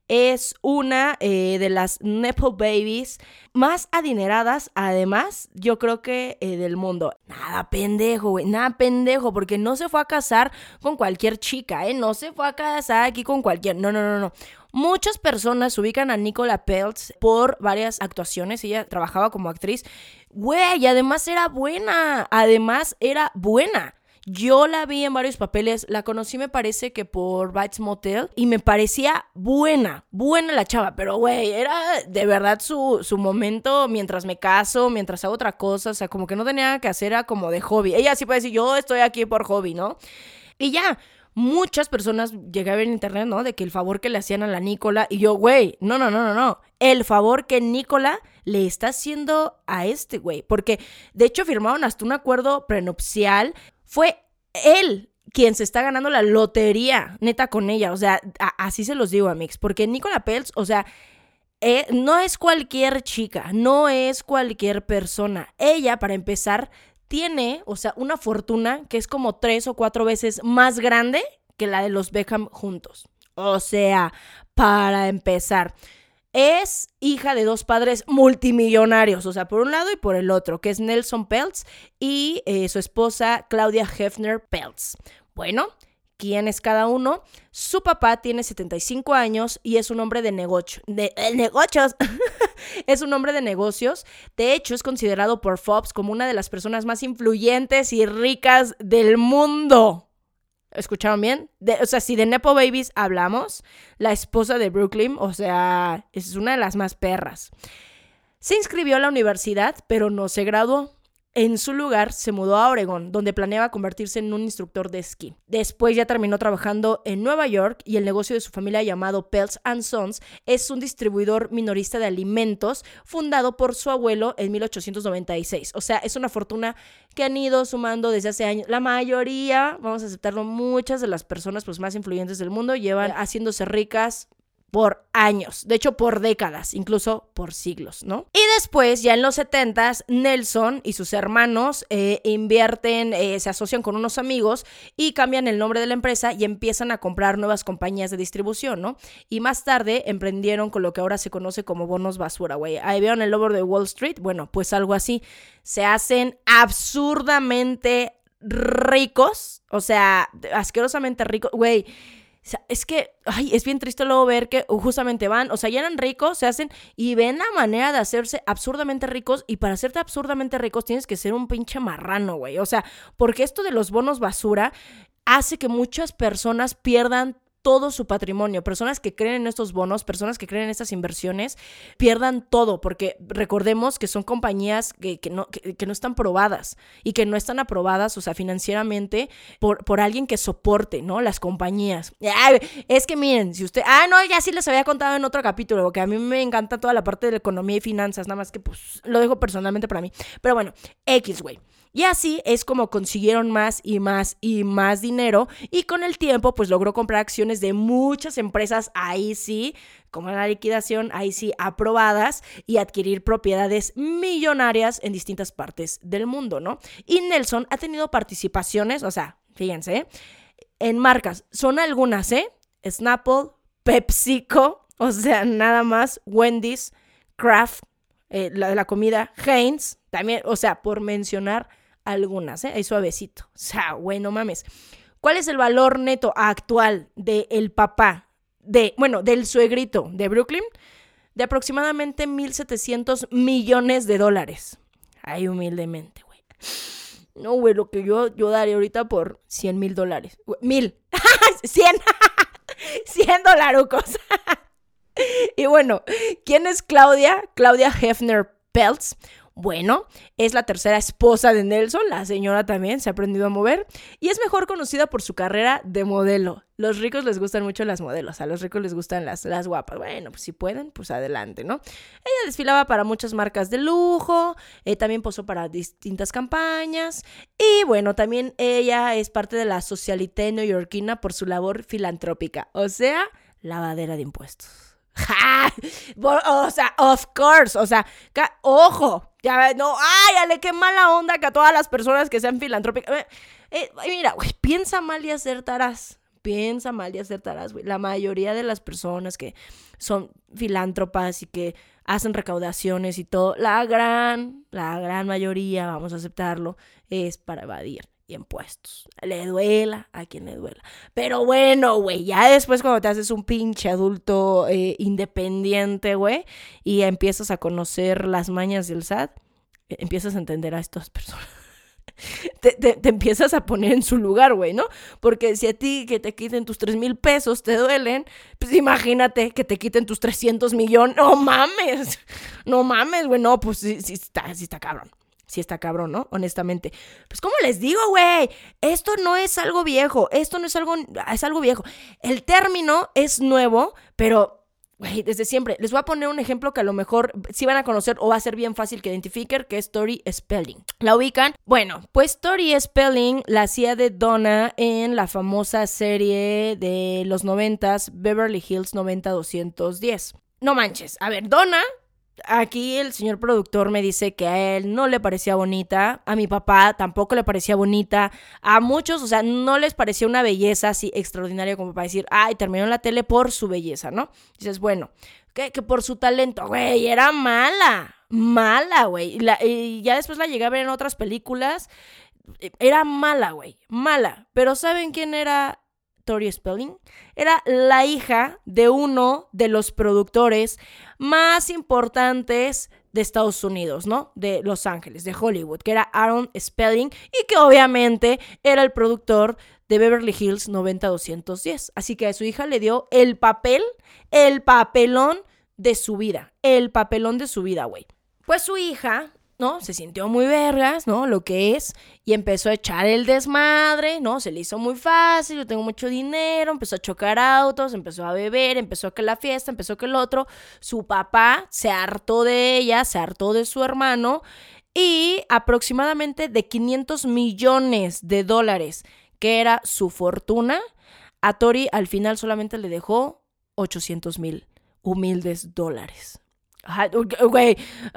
es una eh, de las Nepo Babies más adineradas, además, yo creo que eh, del mundo. Nada pendejo, güey, nada pendejo, porque no se fue a casar con cualquier chica, ¿eh? No se fue a casar aquí con cualquier. No, no, no, no. Muchas personas ubican a Nicola Peltz por varias actuaciones. Ella trabajaba como actriz. Güey, además era buena. Además era buena. Yo la vi en varios papeles, la conocí me parece que por Bites Motel y me parecía buena, buena la chava, pero güey, era de verdad su, su momento mientras me caso, mientras hago otra cosa, o sea, como que no tenía que hacer, era como de hobby. Ella sí puede decir, yo estoy aquí por hobby, ¿no? Y ya, muchas personas llegué a ver en internet, ¿no? De que el favor que le hacían a la Nicola y yo, güey, no, no, no, no, no. El favor que Nicola le está haciendo a este güey, porque de hecho firmaron hasta un acuerdo prenupcial fue él quien se está ganando la lotería, neta, con ella. O sea, así se los digo, Amix. Porque Nicola Peltz, o sea, eh, no es cualquier chica, no es cualquier persona. Ella, para empezar, tiene, o sea, una fortuna que es como tres o cuatro veces más grande que la de los Beckham juntos. O sea, para empezar es hija de dos padres multimillonarios, o sea, por un lado y por el otro, que es Nelson Peltz y eh, su esposa Claudia Hefner Peltz. Bueno, ¿quién es cada uno? Su papá tiene 75 años y es un hombre de, negocio, de eh, negocios. (laughs) es un hombre de negocios. De hecho, es considerado por Forbes como una de las personas más influyentes y ricas del mundo. ¿Escucharon bien? o sea, si de Nepo Babies hablamos, la esposa de Brooklyn, o sea, es una de las más perras. Se inscribió a la universidad, pero no se graduó. En su lugar se mudó a Oregon, donde planeaba convertirse en un instructor de esquí. Después ya terminó trabajando en Nueva York y el negocio de su familia llamado Peltz Sons es un distribuidor minorista de alimentos fundado por su abuelo en 1896. O sea, es una fortuna que han ido sumando desde hace años. La mayoría, vamos a aceptarlo, muchas de las personas pues, más influyentes del mundo llevan haciéndose ricas por años, de hecho por décadas, incluso por siglos, ¿no? Y después, ya en los 70 Nelson y sus hermanos eh, invierten, eh, se asocian con unos amigos y cambian el nombre de la empresa y empiezan a comprar nuevas compañías de distribución, ¿no? Y más tarde emprendieron con lo que ahora se conoce como bonos basura, güey. Ahí vieron el logo de Wall Street, bueno, pues algo así. Se hacen absurdamente ricos, o sea, asquerosamente ricos, güey sea, es que, ay, es bien triste luego ver que justamente van, o sea, ya eran ricos, se hacen y ven la manera de hacerse absurdamente ricos y para hacerte absurdamente ricos tienes que ser un pinche marrano, güey. O sea, porque esto de los bonos basura hace que muchas personas pierdan todo su patrimonio. Personas que creen en estos bonos, personas que creen en estas inversiones, pierdan todo, porque recordemos que son compañías que, no, que, no están probadas y que no están aprobadas, o sea, financieramente, por, por alguien que soporte, ¿no? Las compañías. es que miren, si usted... Ah, no, ya sí les había contado en otro capítulo, porque a mí me encanta toda la parte de la economía y finanzas, nada más que pues lo dejo personalmente para mí. Pero bueno, X, güey. Y así es como consiguieron más y más y más dinero y con el tiempo pues logró comprar acciones de muchas empresas, ahí sí, como la liquidación, ahí sí, aprobadas y adquirir propiedades millonarias en distintas partes del mundo, ¿no? Y Nelson ha tenido participaciones, o sea, fíjense, en marcas, son algunas, ¿eh? Snapple, PepsiCo, o sea, nada más, Wendy's, Kraft, eh, la de la comida, Heinz, también, o sea, por mencionar algunas, ¿eh? Ahí suavecito. O sea, güey, no mames. ¿Cuál es el valor neto actual del papá, de, bueno, del suegrito de Brooklyn? De aproximadamente 1.700 millones de dólares. Ahí humildemente, güey. No, güey, lo que yo, yo daría ahorita por 100 mil dólares. Mil. (laughs) 100. 100 (laughs) dolarucos. (laughs) y bueno, ¿quién es Claudia? Claudia Hefner Peltz, bueno, es la tercera esposa de Nelson, la señora también se ha aprendido a mover y es mejor conocida por su carrera de modelo. Los ricos les gustan mucho las modelos, a los ricos les gustan las, las guapas. Bueno, pues si pueden, pues adelante, ¿no? Ella desfilaba para muchas marcas de lujo, eh, también posó para distintas campañas y bueno, también ella es parte de la socialité neoyorquina por su labor filantrópica, o sea, lavadera de impuestos. (laughs) o sea, of course, o sea, ojo, Ya, no, ay, ale, qué mala onda que a todas las personas que sean filantrópicas. Eh, eh, mira, güey, piensa mal y acertarás. Piensa mal y acertarás, güey. La mayoría de las personas que son filántropas y que hacen recaudaciones y todo, la gran, la gran mayoría, vamos a aceptarlo, es para evadir impuestos. Le duela a quien le duela. Pero bueno, güey, ya después cuando te haces un pinche adulto eh, independiente, güey, y empiezas a conocer las mañas del SAT, e, empiezas a entender a estas personas. (laughs) Te, te, empiezas a poner en su lugar, güey, ¿no? Porque si a ti que te quiten tus 3 mil pesos te duelen, pues imagínate que te quiten tus 300 millones. No mames, (laughs) no mames, güey, no, pues sí, sí, está, sí está cabrón. Sí está cabrón, ¿no? Honestamente. Pues como les digo, güey, esto no es algo viejo, esto no es algo, es algo viejo. El término es nuevo, pero Güey, desde siempre. Les voy a poner un ejemplo que a lo mejor sí van a conocer o va a ser bien fácil que identifiquen, que es Tori Spelling. ¿La ubican? Bueno, pues Tori Spelling la hacía de Donna en la famosa serie de los noventas, Beverly Hills 90210. No manches. A ver, Donna Aquí el señor productor me dice que a él no le parecía bonita, a mi papá tampoco le parecía bonita, a muchos, o sea, no les parecía una belleza así extraordinaria como para decir, ay, terminó en la tele por su belleza, ¿no? Dices, bueno, que, que por su talento, güey, era mala, mala, güey. Y, ya después la llegué a ver en otras películas, era mala, güey, mala. Pero ¿saben quién era Tori Spelling, era la hija de uno de los productores más importantes de Estados Unidos, ¿no? De Los Ángeles, de Hollywood, que era Aaron Spelling y que obviamente era el productor de Beverly Hills 90210. Así que a su hija le dio el papel, el papelón de su vida, el papelón de su vida, güey. Pues su hija ¿no? Se sintió muy vergas, ¿no? Lo que es. Y empezó a echar el desmadre, ¿no? Se le hizo muy fácil, yo tengo mucho dinero, empezó a chocar autos, empezó a beber, empezó a que la fiesta, empezó que el otro. Su papá se hartó de ella, se hartó de su hermano. Y aproximadamente de 500 millones de dólares, que era su fortuna, a Tori al final solamente le dejó 800 mil humildes dólares. Güey, (laughs)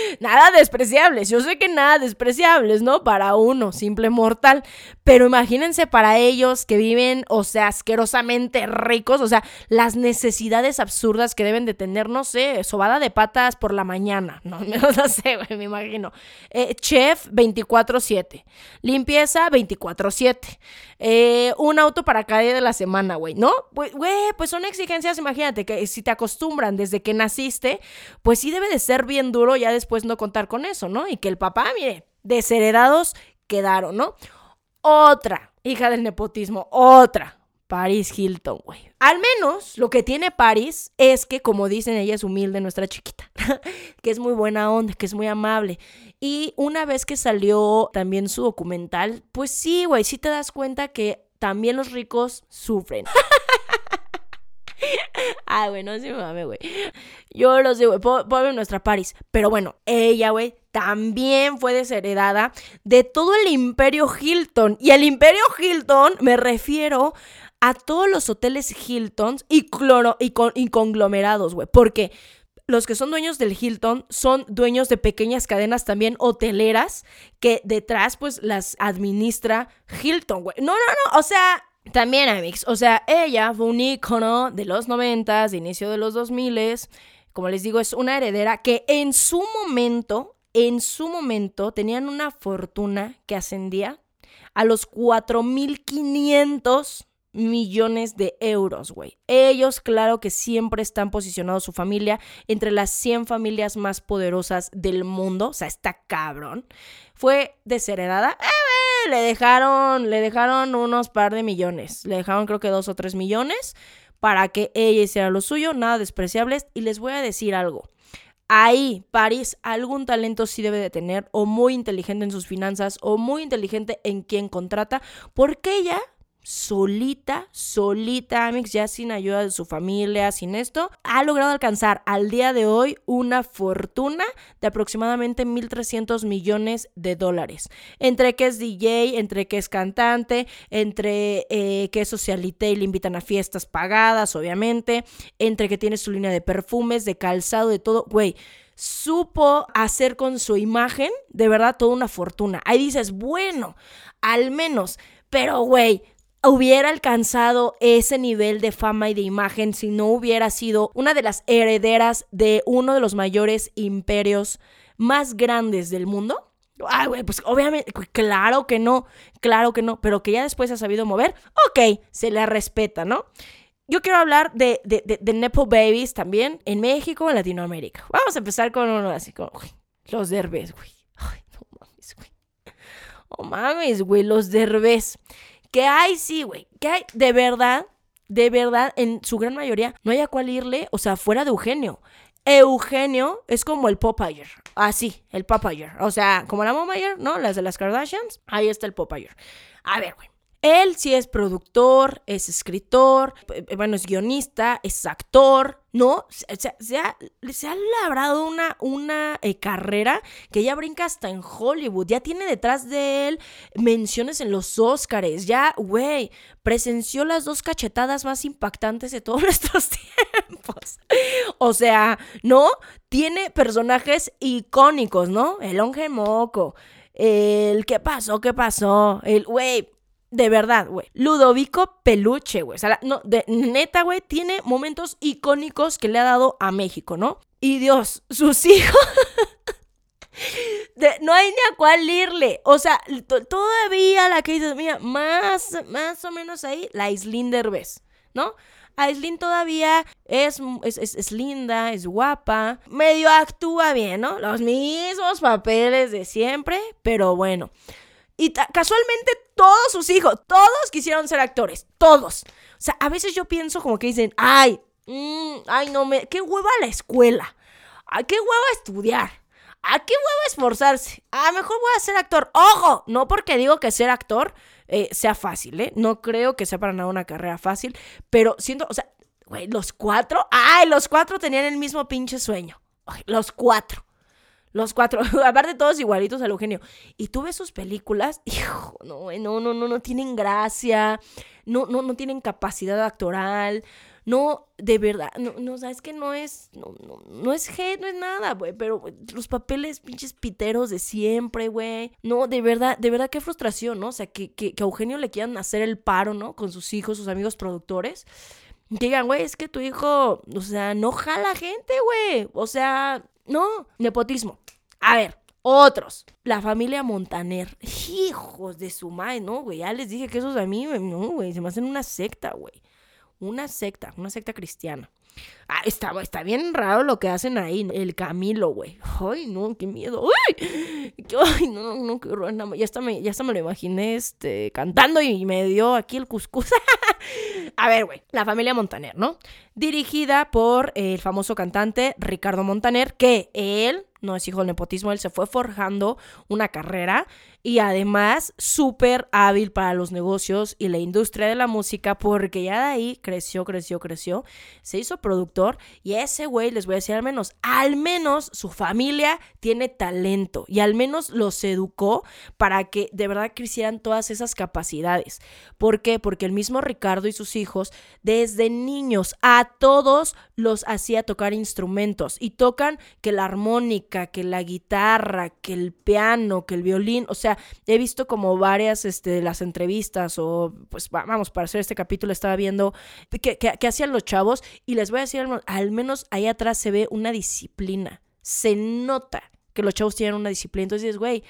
nada despreciables. Yo sé que nada despreciables, ¿no? Para uno, simple mortal. Pero imagínense para ellos que viven, o sea, asquerosamente ricos, o sea, las necesidades absurdas que deben de tener, no sé, sobada de patas por la mañana, no, (laughs) no sé, güey, me imagino. Eh, chef 24-7. Limpieza 24-7. Eh, un auto para cada día de la semana, güey, ¿no? Güey, pues son exigencias, imagínate, que si te acostumbran desde que naciste, pues sí debe de ser bien duro ya después no contar con eso, ¿no? Y que el papá, mire, desheredados quedaron, ¿no? Otra, hija del nepotismo, otra. Paris Hilton, güey. Al menos lo que tiene Paris es que, como dicen, ella es humilde, nuestra chiquita, (laughs) que es muy buena onda, que es muy amable. Y una vez que salió también su documental, pues sí, güey, sí te das cuenta que también los ricos sufren. (laughs) (laughs) Ah, güey, no se mame, güey. Yo lo sé, güey. Pobre nuestra Paris. Pero bueno, ella, güey, también fue desheredada de todo el imperio Hilton. Y el imperio Hilton me refiero a todos los hoteles Hilton y, cloro, y, y conglomerados, güey. Porque los que son dueños del Hilton son dueños de pequeñas cadenas también hoteleras que detrás pues las administra Hilton, güey. No, no, no, o sea, también, Amix, o sea, ella fue un ícono de los noventas, de inicio de los 2000 como les digo, es una heredera que en su momento, en su momento, tenían una fortuna que ascendía a los 4.500 millones de euros, güey. Ellos, claro que siempre están posicionados su familia entre las 100 familias más poderosas del mundo, o sea, está cabrón. Fue desheredada. ¡Eh, le dejaron, le dejaron unos par de millones. Le dejaron creo que dos o tres millones para que ella hiciera lo suyo, nada despreciables. Y les voy a decir algo. Ahí, París, algún talento sí debe de tener, o muy inteligente en sus finanzas, o muy inteligente en quien contrata, porque ella solita, solita, Amix, ya sin ayuda de su familia, sin esto, ha logrado alcanzar al día de hoy una fortuna de aproximadamente 1.300 millones de dólares. Entre que es DJ, entre que es cantante, entre eh, que es socialité y le invitan a fiestas pagadas, obviamente, entre que tiene su línea de perfumes, de calzado, de todo, güey supo hacer con su imagen, de verdad, toda una fortuna. Ahí dices, bueno, al menos, pero güey, hubiera alcanzado ese nivel de fama y de imagen si no hubiera sido una de las herederas de uno de los mayores imperios más grandes del mundo? Ah, güey, pues obviamente, claro que no, claro que no, pero que ya después ha sabido mover, ok, se le respeta, ¿no? Yo quiero hablar de, de, de, Nepo Babies también en México, en Latinoamérica. Vamos a empezar con uno así como, los derbés, güey. Ay, no mames, güey. Oh mames, güey, los derbés. Que hay, sí, güey. Que hay, de verdad, de verdad, en su gran mayoría, no hay a cuál irle, o sea, fuera de Eugenio. Eugenio es como el Popeye. Así, el Popeye. O sea, como la Momayer, ¿no? Las de las Kardashians. Ahí está el Popeye. A ver, güey. Él sí es productor, es escritor, eh, bueno, es guionista, es actor, ¿no? Se, se, ha, labrado una, una eh, carrera que ya brinca hasta en Hollywood, ya tiene detrás de él menciones en los Oscars, ya, güey, presenció las dos cachetadas más impactantes de todos (laughs) nuestros tiempos. O sea, ¿no? Tiene personajes icónicos, ¿no? El Onge Moco, el ¿qué pasó? ¿Qué pasó? El, güey de verdad, güey. Ludovico Peluche, güey. O sea, no, de, neta, güey, tiene momentos icónicos que le ha dado a México, ¿no? Y Dios, sus (laughs) hijos. no hay ni a cuál irle. O sea, todavía la que dices, mira, más, más o menos ahí, la Islín Derbez, ¿no? Aislinn todavía es, es, es, linda, es guapa, medio actúa bien, ¿no? Los mismos papeles de siempre, pero bueno. Y casualmente todos sus hijos, todos quisieron ser actores, todos. O sea, a veces yo pienso como que dicen, ay, mm, ay, no me, qué hueva la escuela, a qué hueva estudiar, a qué hueva esforzarse, a mejor voy a ser actor. Ojo, no porque digo que ser actor eh, sea fácil, ¿eh? No creo que sea para nada una carrera fácil, pero siento, o sea, güey, los cuatro, ay, los cuatro tenían el mismo pinche sueño. los cuatro. Los cuatro, (laughs) aparte todos igualitos al Eugenio. Y tú ves sus películas, (laughs) hijo, no, no, no, no, no tienen gracia, no, no, no tienen capacidad actoral, no, de verdad, no, no, sabes que no es, no, no, no es hate, no es nada, güey, pero los papeles pinches piteros de siempre, güey. No, de verdad, de verdad, qué frustración, ¿no? O sea, que, que, que a Eugenio le quieran hacer el paro, ¿no? Con sus hijos, sus amigos productores. digan, güey, es que tu hijo, o sea, no jala gente, güey. O sea, no, nepotismo. A ver, otros. La familia Montaner. Hijos de su madre, ¿no, güey? Ya les dije que esos a mí, no, güey, se me hacen una secta, güey. Una secta, una secta cristiana. Ah, está, está bien raro lo que hacen ahí. El Camilo, güey. Ay, no, qué miedo. Ay, ay no, no, qué horror. Ya hasta, me, ya hasta me lo imaginé este, cantando y me dio aquí el cuscús. (laughs) A ver, güey. La familia Montaner, ¿no? Dirigida por el famoso cantante Ricardo Montaner, que él no es hijo del nepotismo, él se fue forjando una carrera y además súper hábil para los negocios y la industria de la música porque ya de ahí creció, creció, creció, se hizo productor y ese güey, les voy a decir al menos, al menos su familia tiene talento y al menos los educó para que de verdad crecieran todas esas capacidades. ¿Por qué? Porque el mismo Ricardo y sus hijos desde niños a todos los hacía tocar instrumentos y tocan que la armónica, que la guitarra, que el piano, que el violín, o sea, he visto como varias este, las entrevistas o, pues vamos, para hacer este capítulo estaba viendo que, hacían los chavos y les voy a decir, al menos ahí atrás se ve una disciplina. Se nota que los chavos tienen una disciplina. Entonces dices, güey,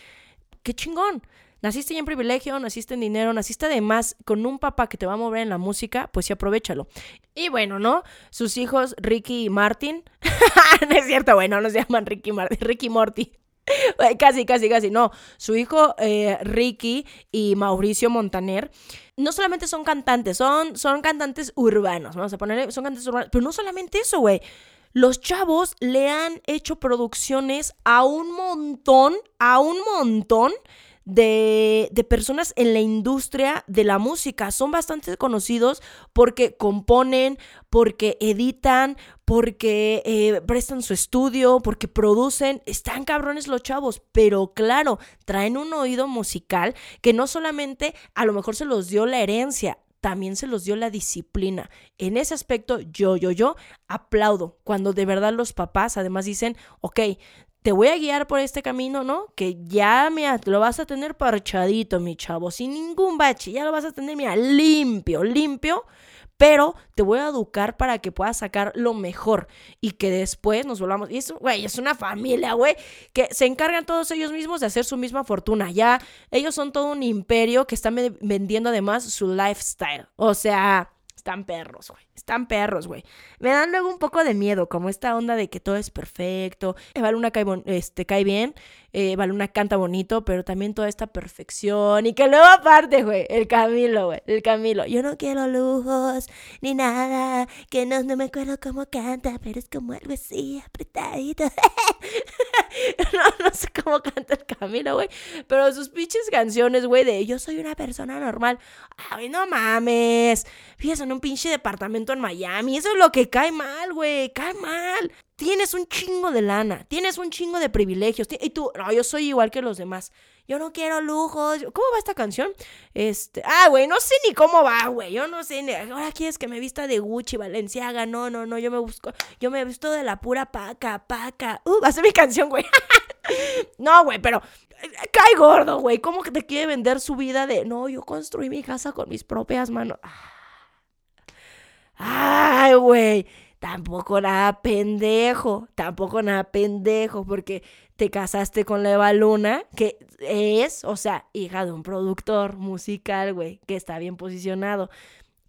qué chingón. Naciste ya en privilegio, naciste en dinero, naciste además con un papá que te va a mover en la música, pues sí, aprovechalo. Y bueno, ¿no? Sus hijos, Ricky y Martin. (laughs) no es cierto, bueno, no se llaman Ricky y Martin, Ricky Morty. (laughs) casi, casi, casi. No, su hijo eh, Ricky y Mauricio Montaner no solamente son cantantes, son, son cantantes urbanos. Vamos a ponerle, son cantantes urbanos. Pero no solamente eso, güey. Los chavos le han hecho producciones a un montón, a un montón de, de, personas en la industria de la música. Son bastante conocidos porque componen, porque editan, porque eh, prestan su estudio, porque producen. Están cabrones los chavos, pero claro, traen un oído musical que no solamente a lo mejor se los dio la herencia, también se los dio la disciplina. En ese aspecto, yo, yo, yo aplaudo cuando de verdad los papás además dicen, ok, te voy a guiar por este camino, ¿no? Que ya, mira, lo vas a tener parchadito, mi chavo, sin ningún bache, ya lo vas a tener, mira, limpio, limpio, pero te voy a educar para que puedas sacar lo mejor y que después nos volvamos. Y eso, güey, es una familia, güey, que se encargan todos ellos mismos de hacer su misma fortuna. Ya, ellos son todo un imperio que están vendiendo además su lifestyle. O sea, están perros, güey. Están perros, güey. Me dan luego un poco de miedo, como esta onda de que todo es perfecto. Eva Luna cae, este, cae bien, eh, canta bonito, pero también toda esta perfección. Y que luego aparte, güey, el Camilo, güey, el Camilo. Yo no quiero lujos ni nada, que no, no me acuerdo cómo canta, pero es como algo así, apretadito. (laughs) no, no sé cómo canta el Camilo, güey, pero sus pinches canciones, güey, de yo soy una persona normal. Ay, no mames. Fíjate en un pinche departamento en Miami. Eso es lo que cae mal, güey. Cae mal. Tienes un chingo de lana. Tienes un chingo de privilegios. Y tú, no, yo soy igual que los demás. Yo no quiero lujos. ¿Cómo va esta canción? Este, ah, güey, no sé ni cómo va, güey. Yo no sé ni. Ahora quieres que me vista de Gucci, Valenciaga. No, no, no. Yo me busco. Yo me visto de la pura paca, paca. Uh, va a ser mi canción, güey. (laughs) no, güey, pero eh, cae gordo, güey. ¿Cómo que te quiere vender su vida de no, yo construí mi casa con mis propias manos? Ah. Ay, güey, tampoco nada pendejo, tampoco nada pendejo, porque te casaste con la Eva Luna, que es, o sea, hija de un productor musical, güey, que está bien posicionado.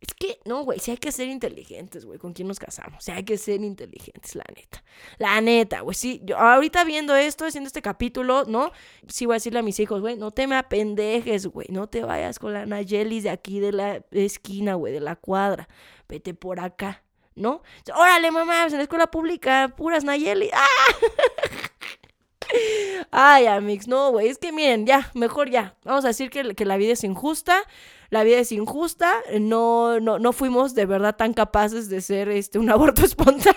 Es que, no, güey, sí hay que ser inteligentes, güey, con quién nos casamos. Sí hay que ser inteligentes, la neta. La neta, güey, sí. Yo ahorita viendo esto, haciendo este capítulo, ¿no? Sí voy a decirle a mis hijos, güey, no te me apendejes, güey. No te vayas con la Nayelis de aquí de la esquina, güey, de la cuadra vete por acá, ¿no? Órale, mamá, en la escuela pública, puras Nayeli. ¡Ah! (laughs) Ay, Amix, no, güey, es que miren, ya, mejor ya. Vamos a decir que, que, la vida es injusta, la vida es injusta, no, no, no fuimos de verdad tan capaces de ser este, un aborto (laughs) espontáneo.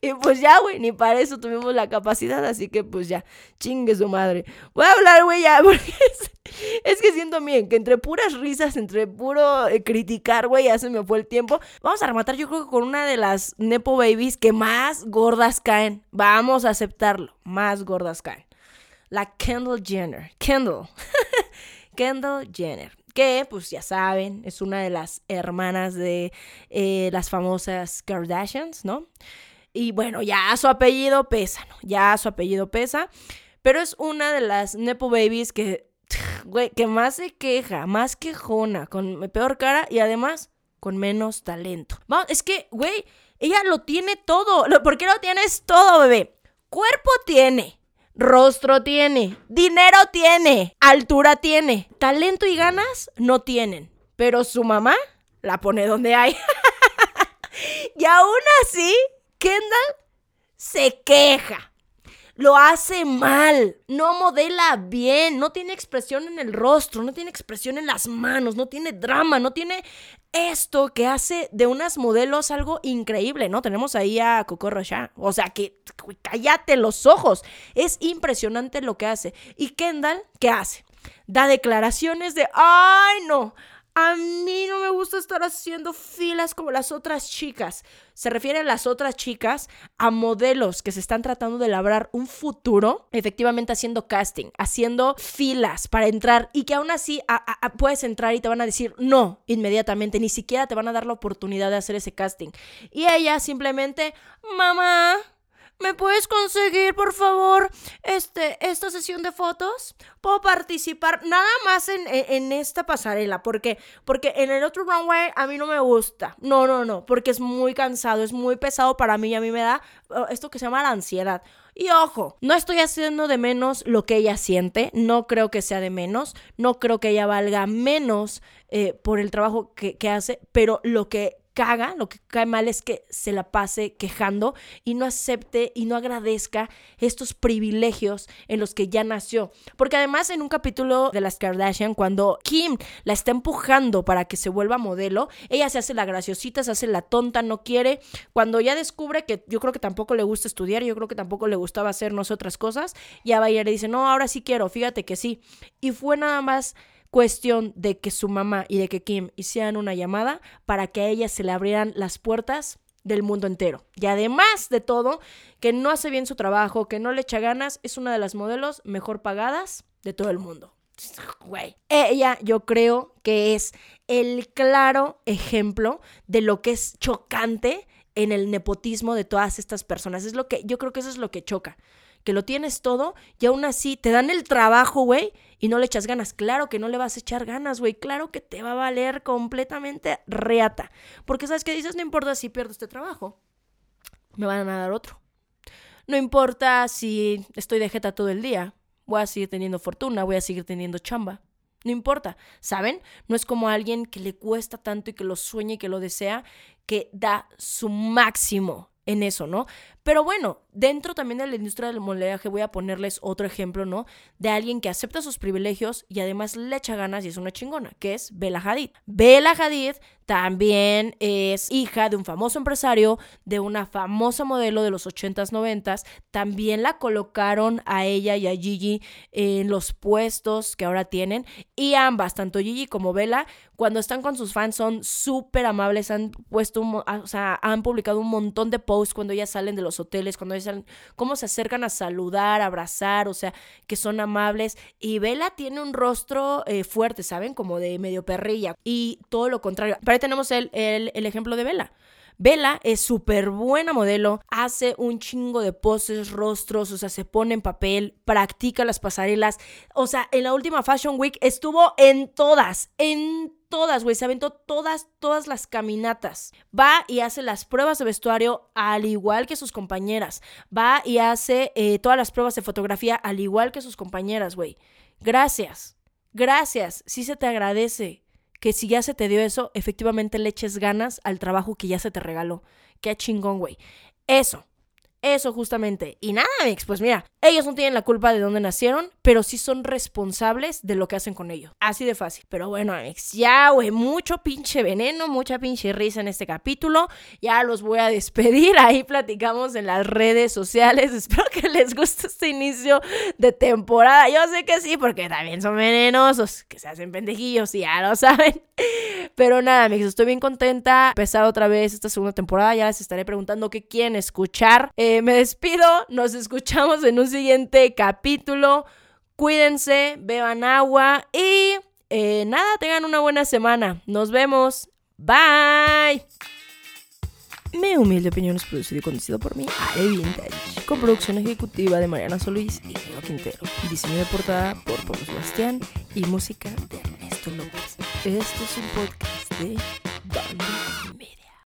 (laughs) Y pues ya, güey, ni para eso tuvimos la capacidad, así que pues ya, chingue su madre. Voy a hablar, güey, ya, (laughs) porque es, que siento bien que entre puras risas, entre puro eh, criticar, güey, ya se me fue el tiempo. Vamos a rematar, yo creo que con una de las Nepo Babies que más gordas caen. Vamos a aceptarlo, más gordas caen. La Kendall Jenner. Kendall. (laughs) Kendall Jenner que pues ya saben, es una de las hermanas de eh, las famosas Kardashians, ¿no? Y bueno, ya su apellido pesa, ¿no? Ya su apellido pesa. Pero es una de las Nepo Babies que, (tsk) güey, que más se queja, más quejona, con peor cara y además con menos talento. Vamos, es que, güey, ella lo tiene todo. ¿Por qué lo tienes todo, bebé? Cuerpo tiene. Rostro tiene, dinero tiene, altura tiene, talento y ganas no tienen, pero su mamá la pone donde hay. (laughs) y aún así Kendall se queja. Lo hace mal, no modela bien, no tiene expresión en el rostro, no tiene expresión en las manos, no tiene drama, no tiene esto que hace de unas modelos algo increíble, ¿no? Tenemos ahí a Coco Rocha, o sea que cállate los ojos, es impresionante lo que hace. ¿Y Kendall qué hace? Da declaraciones de, ay no, a mí no me gusta estar haciendo filas como las otras chicas. Se refiere a las otras chicas a modelos que se están tratando de labrar un futuro, efectivamente haciendo casting, haciendo filas para entrar y que aún así puedes entrar y te van a decir no inmediatamente, ni siquiera te van a dar la oportunidad de hacer ese casting. Y ella simplemente, mamá, ¿Me puedes conseguir, por favor, este, esta sesión de fotos? Puedo participar nada más en, esta pasarela. ¿Por qué? Porque en el otro runway a mí no me gusta. No, no, no. Porque es muy cansado, es muy pesado para mí y a mí me da uh, esto que se llama la ansiedad. Y ojo, no estoy haciendo de menos lo que ella siente, no creo que sea de menos, no creo que ella valga menos eh, por el trabajo que, que hace, pero lo que caga, lo que cae mal es que se la pase quejando y no acepte y no agradezca estos privilegios en los que ya nació. Porque además en un capítulo de las Kardashian, cuando Kim la está empujando para que se vuelva modelo, ella se hace la graciosita, se hace la tonta, no quiere. Cuando ya descubre que yo creo que tampoco le gusta estudiar, yo creo que tampoco le gustaba hacernos otras cosas, ya va y le dice, no, ahora sí quiero, fíjate que sí. Y fue nada más cuestión de que su mamá y de que Kim hicieran una llamada para que a ella se le abrieran las puertas del mundo entero. Y además de todo, que no hace bien su trabajo, que no le echa ganas, es una de las modelos mejor pagadas de todo el mundo. Güey. Ella, yo creo que es el claro ejemplo de lo que es chocante en el nepotismo de todas estas personas. Es lo que, yo creo que eso es lo que choca que lo tienes todo y aún así te dan el trabajo, güey, y no le echas ganas. Claro que no le vas a echar ganas, güey. Claro que te va a valer completamente reata. Porque sabes que dices, no importa si pierdo este trabajo, me van a dar otro. No importa si estoy de jeta todo el día, voy a seguir teniendo fortuna, voy a seguir teniendo chamba. No importa, ¿saben? No es como alguien que le cuesta tanto y que lo sueña y que lo desea, que da su máximo en eso, ¿no? Pero bueno, dentro también de la industria del modelaje voy a ponerles otro ejemplo, ¿no? De alguien que acepta sus privilegios y además le echa ganas y es una chingona, que es Bella Hadid. Bella Hadid también es hija de un famoso empresario, de una famosa modelo de los 80s, 90s. También la colocaron a ella y a Gigi en los puestos que ahora tienen. Y ambas, tanto Gigi como Bella, cuando están con sus fans son súper amables. Han puesto, o sea, han publicado un montón de posts cuando ellas salen de los hoteles, cuando dicen cómo se acercan a saludar, abrazar, o sea, que son amables. Y Bella tiene un rostro eh, fuerte, ¿saben? Como de medio perrilla. Y todo lo contrario. Pero ahí tenemos el, el, el ejemplo de Bella. Bella es súper buena modelo, hace un chingo de poses, rostros, o sea, se pone en papel, practica las pasarelas. O sea, en la última Fashion Week estuvo en todas, en todas, güey, se aventó todas, todas las caminatas. Va y hace las pruebas de vestuario al igual que sus compañeras. Va y hace eh, todas las pruebas de fotografía al igual que sus compañeras, güey. Gracias, gracias, sí se te agradece que si ya se te dio eso, efectivamente le eches ganas al trabajo que ya se te regaló. Qué chingón, güey. Eso. Eso justamente. Y nada, Mix, pues mira, ellos no tienen la culpa de dónde nacieron, pero sí son responsables de lo que hacen con ellos. Así de fácil. Pero bueno, Mix, ya, güey, mucho pinche veneno, mucha pinche risa en este capítulo. Ya los voy a despedir. (laughs) Ahí platicamos en las redes sociales. (laughs) Espero que les guste este inicio de temporada. Yo sé que sí, porque también son venenosos, que se hacen pendejillos y ya lo saben. (laughs) Pero nada, Mix, estoy bien contenta. Empezar otra vez esta segunda temporada. Ya les estaré preguntando qué quieren escuchar. Eh, me despido, nos escuchamos en un siguiente capítulo. Cuídense, beban agua y eh, nada, tengan una buena semana. Nos vemos. Bye. Mi humilde opinión es producido y conducido por mí, Ale Vintage, con producción ejecutiva de Mariana Solís y Diego Quintero, diseño de portada por Pablo Sebastián y música de Ernesto López. Este es un podcast de Banda